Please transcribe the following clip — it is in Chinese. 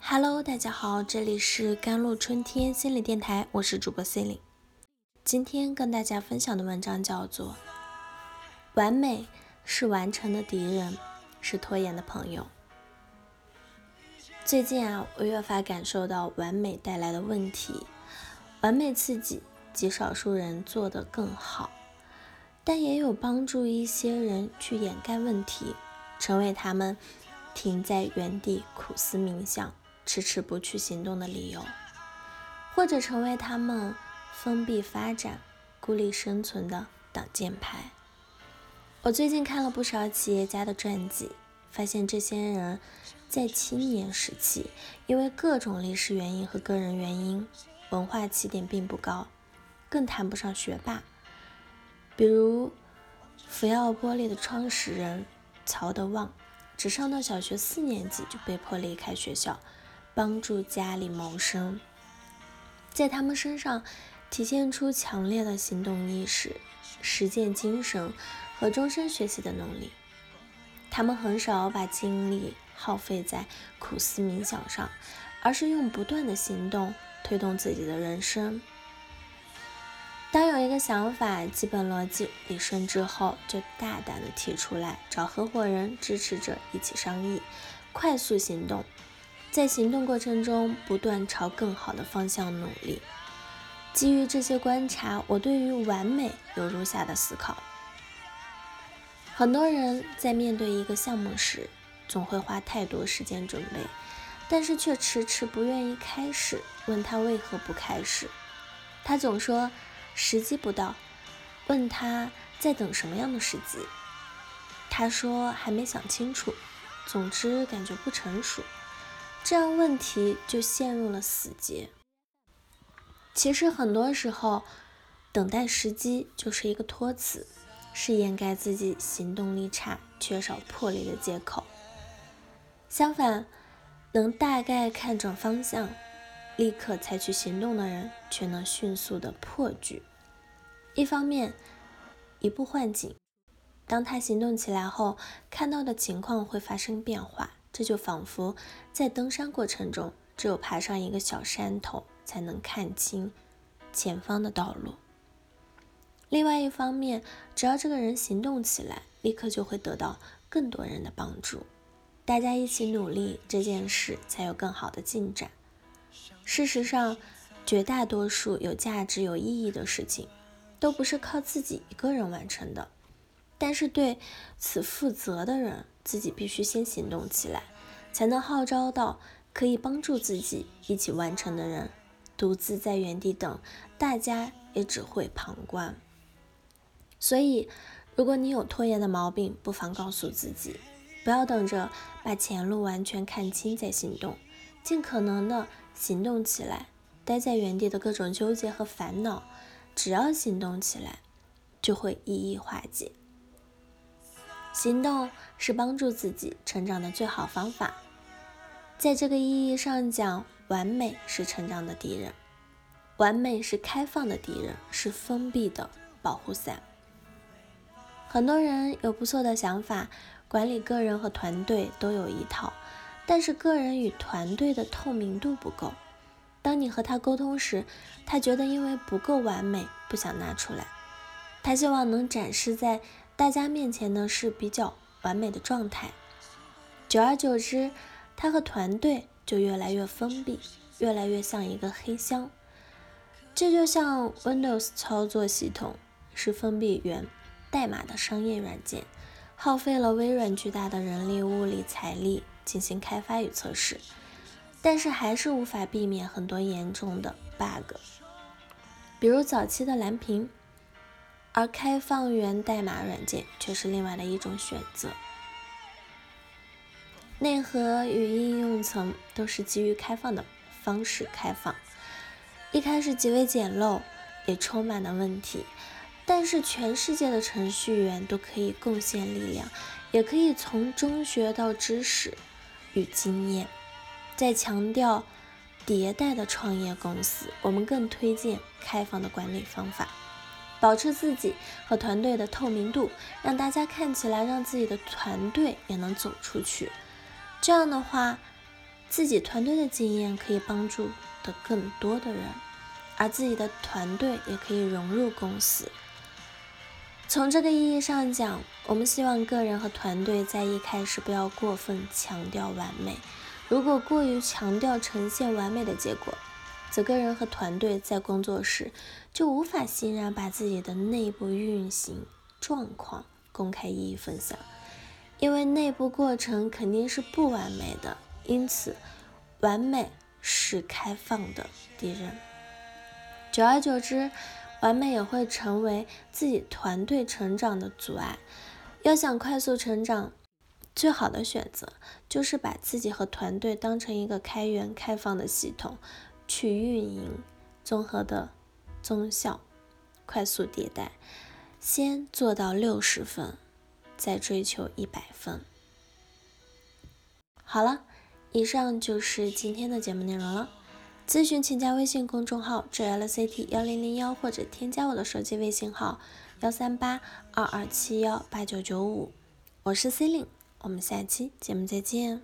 Hello，大家好，这里是甘露春天心理电台，我是主播 c e l i n e 今天跟大家分享的文章叫做《完美是完成的敌人，是拖延的朋友》。最近啊，我越发感受到完美带来的问题。完美刺激极少数人做得更好，但也有帮助一些人去掩盖问题，成为他们停在原地苦思冥想。迟迟不去行动的理由，或者成为他们封闭发展、孤立生存的挡箭牌。我最近看了不少企业家的传记，发现这些人在青年时期，因为各种历史原因和个人原因，文化起点并不高，更谈不上学霸。比如，福耀玻璃的创始人曹德旺，只上到小学四年级就被迫离开学校。帮助家里谋生，在他们身上体现出强烈的行动意识、实践精神和终身学习的能力。他们很少把精力耗费在苦思冥想上，而是用不断的行动推动自己的人生。当有一个想法基本逻辑理顺之后，就大胆的提出来，找合伙人、支持者一起商议，快速行动。在行动过程中，不断朝更好的方向努力。基于这些观察，我对于完美有如下的思考：很多人在面对一个项目时，总会花太多时间准备，但是却迟迟不愿意开始。问他为何不开始，他总说时机不到。问他在等什么样的时机，他说还没想清楚。总之，感觉不成熟。这样问题就陷入了死结。其实很多时候，等待时机就是一个托词，是掩盖自己行动力差、缺少魄力的借口。相反，能大概看准方向，立刻采取行动的人，却能迅速的破局。一方面，一步换景，当他行动起来后，看到的情况会发生变化。这就仿佛在登山过程中，只有爬上一个小山头，才能看清前方的道路。另外一方面，只要这个人行动起来，立刻就会得到更多人的帮助，大家一起努力，这件事才有更好的进展。事实上，绝大多数有价值、有意义的事情，都不是靠自己一个人完成的。但是对此负责的人，自己必须先行动起来，才能号召到可以帮助自己一起完成的人。独自在原地等，大家也只会旁观。所以，如果你有拖延的毛病，不妨告诉自己，不要等着把前路完全看清再行动，尽可能的行动起来。待在原地的各种纠结和烦恼，只要行动起来，就会一一化解。行动是帮助自己成长的最好方法。在这个意义上讲，完美是成长的敌人，完美是开放的敌人，是封闭的保护伞。很多人有不错的想法，管理个人和团队都有一套，但是个人与团队的透明度不够。当你和他沟通时，他觉得因为不够完美，不想拿出来。他希望能展示在。大家面前呢是比较完美的状态，久而久之，他和团队就越来越封闭，越来越像一个黑箱。这就像 Windows 操作系统是封闭源代码的商业软件，耗费了微软巨大的人力、物力、财力进行开发与测试，但是还是无法避免很多严重的 bug，比如早期的蓝屏。而开放源代码软件却是另外的一种选择，内核与应用层都是基于开放的方式开放，一开始极为简陋，也充满了问题，但是全世界的程序员都可以贡献力量，也可以从中学到知识与经验。在强调迭代的创业公司，我们更推荐开放的管理方法。保持自己和团队的透明度，让大家看起来，让自己的团队也能走出去。这样的话，自己团队的经验可以帮助的更多的人，而自己的团队也可以融入公司。从这个意义上讲，我们希望个人和团队在一开始不要过分强调完美。如果过于强调呈现完美的结果，则个人和团队在工作时就无法欣然把自己的内部运行状况公开一一分享，因为内部过程肯定是不完美的，因此完美是开放的敌人。久而久之，完美也会成为自己团队成长的阻碍。要想快速成长，最好的选择就是把自己和团队当成一个开源开放的系统。去运营综合的综效，快速迭代，先做到六十分，再追求一百分。好了，以上就是今天的节目内容了。咨询请加微信公众号 jlct 幺零零幺，或者添加我的手机微信号幺三八二二七幺八九九五。我是 C 令，我们下期节目再见。